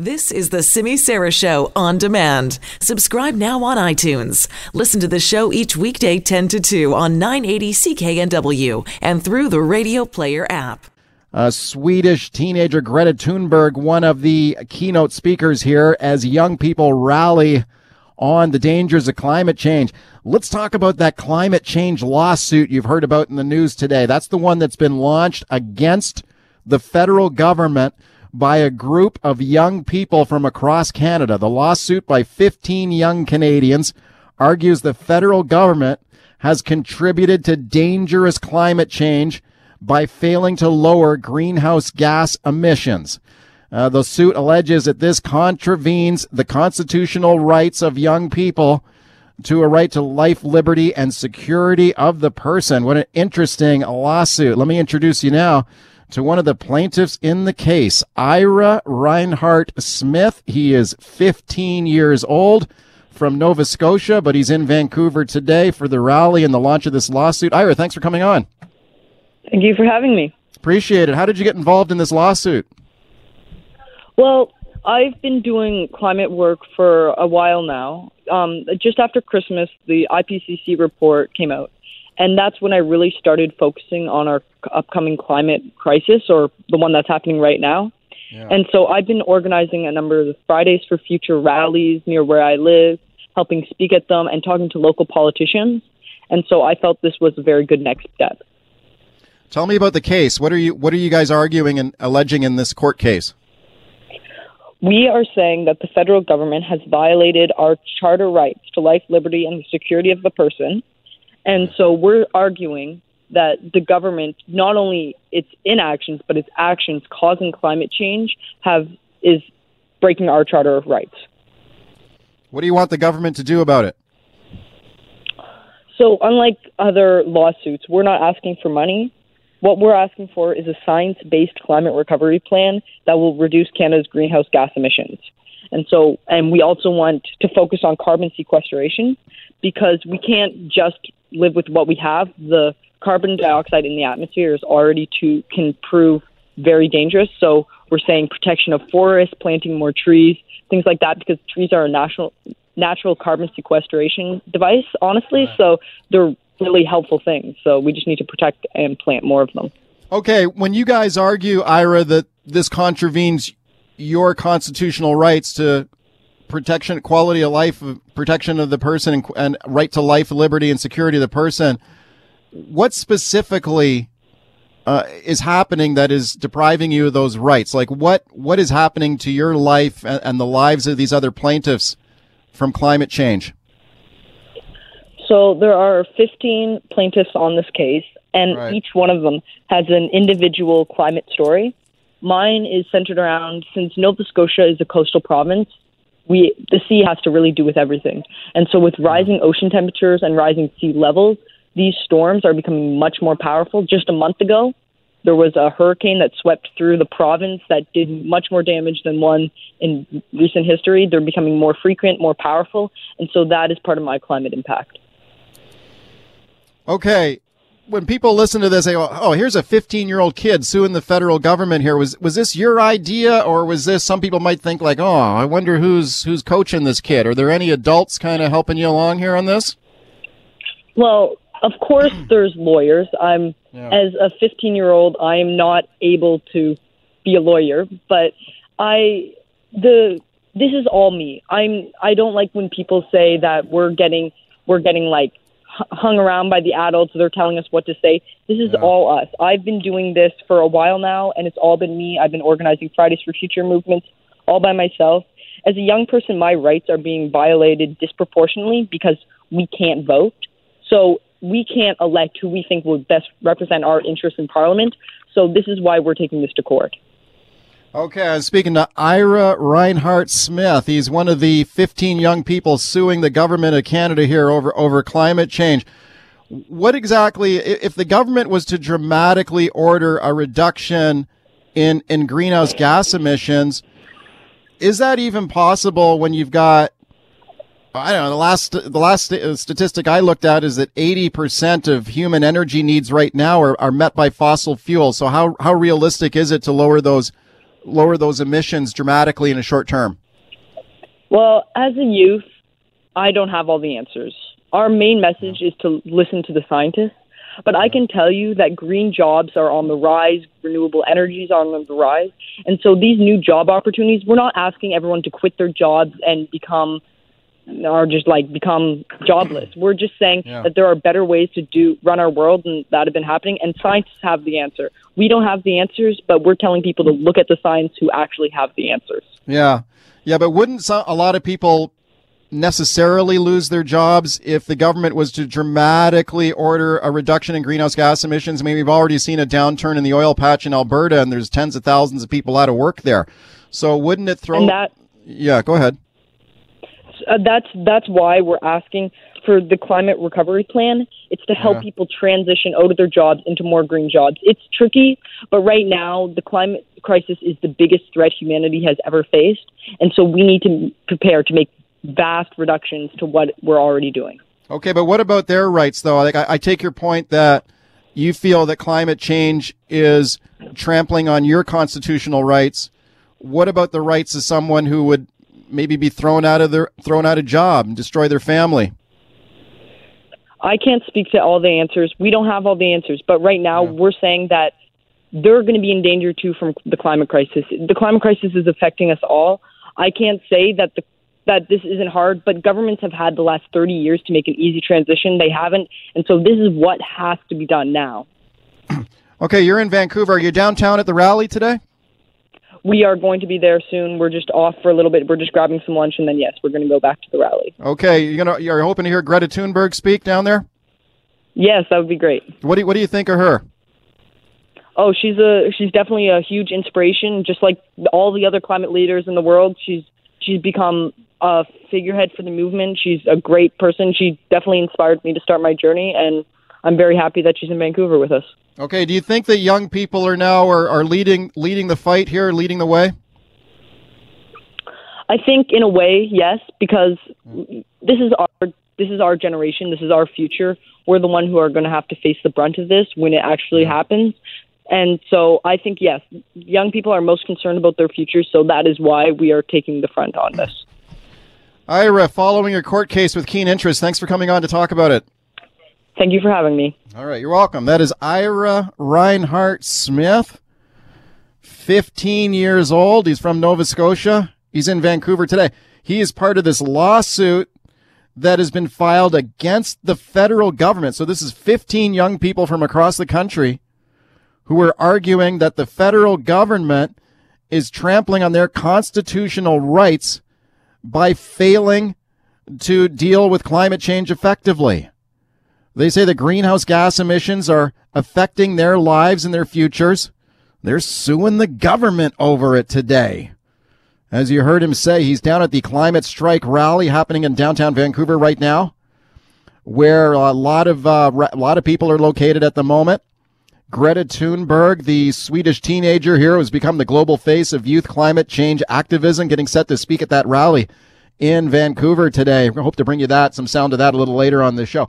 This is the Simi Sara Show on demand. Subscribe now on iTunes. Listen to the show each weekday 10 to 2 on 980 CKNW and through the Radio Player app. A Swedish teenager Greta Thunberg, one of the keynote speakers here as young people rally on the dangers of climate change. Let's talk about that climate change lawsuit you've heard about in the news today. That's the one that's been launched against the federal government by a group of young people from across Canada. The lawsuit by 15 young Canadians argues the federal government has contributed to dangerous climate change by failing to lower greenhouse gas emissions. Uh, the suit alleges that this contravenes the constitutional rights of young people to a right to life, liberty, and security of the person. What an interesting lawsuit. Let me introduce you now to one of the plaintiffs in the case, Ira Reinhart Smith. He is 15 years old from Nova Scotia, but he's in Vancouver today for the rally and the launch of this lawsuit. Ira, thanks for coming on. Thank you for having me. Appreciate it. How did you get involved in this lawsuit? Well, I've been doing climate work for a while now. Um, just after Christmas, the IPCC report came out, and that's when I really started focusing on our upcoming climate crisis, or the one that's happening right now. Yeah. And so I've been organizing a number of Fridays for Future rallies near where I live, helping speak at them, and talking to local politicians. And so I felt this was a very good next step. Tell me about the case. What are you What are you guys arguing and alleging in this court case? We are saying that the federal government has violated our charter rights to life, liberty, and the security of the person. And so we're arguing that the government, not only its inactions, but its actions causing climate change, have is breaking our charter of rights. What do you want the government to do about it? So, unlike other lawsuits, we're not asking for money. What we're asking for is a science based climate recovery plan that will reduce Canada's greenhouse gas emissions. And so, and we also want to focus on carbon sequestration because we can't just live with what we have. The carbon dioxide in the atmosphere is already to can prove very dangerous. So we're saying protection of forests, planting more trees, things like that, because trees are a natural natural carbon sequestration device. Honestly, right. so they're really helpful things. So we just need to protect and plant more of them. Okay, when you guys argue, Ira, that this contravenes your constitutional rights to protection, quality of life, protection of the person, and, and right to life, liberty, and security of the person, what specifically uh, is happening that is depriving you of those rights? Like what what is happening to your life and, and the lives of these other plaintiffs from climate change? So there are 15 plaintiffs on this case, and right. each one of them has an individual climate story. Mine is centered around since Nova Scotia is a coastal province, we the sea has to really do with everything. And so with rising ocean temperatures and rising sea levels, these storms are becoming much more powerful. Just a month ago, there was a hurricane that swept through the province that did much more damage than one in recent history. They're becoming more frequent, more powerful, and so that is part of my climate impact. Okay, when people listen to this, they go, "Oh, here's a 15 year old kid suing the federal government here." Was was this your idea, or was this? Some people might think like, "Oh, I wonder who's who's coaching this kid." Are there any adults kind of helping you along here on this? Well, of course, hmm. there's lawyers. I'm yeah. as a 15 year old, I am not able to be a lawyer, but I the this is all me. I'm I don't like when people say that we're getting we're getting like hung around by the adults. They're telling us what to say. This is yeah. all us. I've been doing this for a while now, and it's all been me. I've been organizing Fridays for Future movements all by myself. As a young person, my rights are being violated disproportionately because we can't vote. So we can't elect who we think will best represent our interests in Parliament. So this is why we're taking this to court. Okay, I'm speaking to Ira Reinhart Smith. He's one of the 15 young people suing the government of Canada here over, over climate change. What exactly, if the government was to dramatically order a reduction in, in greenhouse gas emissions, is that even possible when you've got I don't know. The last the last uh, statistic I looked at is that 80% of human energy needs right now are, are met by fossil fuels. So how how realistic is it to lower those lower those emissions dramatically in a short term? Well, as a youth, I don't have all the answers. Our main message is to listen to the scientists, but I can tell you that green jobs are on the rise, renewable energies are on the rise. And so these new job opportunities, we're not asking everyone to quit their jobs and become or just like become jobless. We're just saying yeah. that there are better ways to do run our world and that have been happening and scientists have the answer. We don't have the answers, but we're telling people to look at the science who actually have the answers. Yeah. Yeah, but wouldn't some, a lot of people necessarily lose their jobs if the government was to dramatically order a reduction in greenhouse gas emissions. I mean, we've already seen a downturn in the oil patch in Alberta, and there's tens of thousands of people out of work there. So wouldn't it throw? And that, yeah, go ahead. Uh, that's that's why we're asking for the climate recovery plan. It's to help yeah. people transition out of their jobs into more green jobs. It's tricky, but right now the climate crisis is the biggest threat humanity has ever faced, and so we need to prepare to make vast reductions to what we're already doing. Okay, but what about their rights, though? Like, I, I take your point that you feel that climate change is trampling on your constitutional rights. What about the rights of someone who would maybe be thrown out of their thrown out of job and destroy their family? I can't speak to all the answers. We don't have all the answers, but right now yeah. we're saying that they're going to be in danger too from the climate crisis. The climate crisis is affecting us all. I can't say that the that this isn't hard, but governments have had the last 30 years to make an easy transition. They haven't. And so this is what has to be done now. Okay, you're in Vancouver. Are you downtown at the rally today? We are going to be there soon. We're just off for a little bit. We're just grabbing some lunch, and then yes, we're going to go back to the rally. Okay, you're gonna you're hoping to hear Greta Thunberg speak down there. Yes, that would be great. What do you, what do you think of her? Oh, she's a she's definitely a huge inspiration. Just like all the other climate leaders in the world, she's she's become a figurehead for the movement. She's a great person. She definitely inspired me to start my journey, and I'm very happy that she's in Vancouver with us. Okay. Do you think that young people are now are, are leading leading the fight here, leading the way? I think in a way, yes, because mm-hmm. this is our this is our generation. This is our future. We're the one who are going to have to face the brunt of this when it actually happens. And so I think yes, young people are most concerned about their future. So that is why we are taking the front on this. Ira, following your court case with keen interest. Thanks for coming on to talk about it. Thank you for having me. All right, you're welcome. That is Ira Reinhart Smith, 15 years old. He's from Nova Scotia. He's in Vancouver today. He is part of this lawsuit that has been filed against the federal government. So this is 15 young people from across the country who are arguing that the federal government is trampling on their constitutional rights by failing to deal with climate change effectively. They say the greenhouse gas emissions are affecting their lives and their futures. They're suing the government over it today. As you heard him say, he's down at the climate strike rally happening in downtown Vancouver right now, where a lot of uh, a lot of people are located at the moment. Greta Thunberg, the Swedish teenager here who's become the global face of youth climate change activism, getting set to speak at that rally in Vancouver today. We hope to bring you that, some sound of that a little later on the show.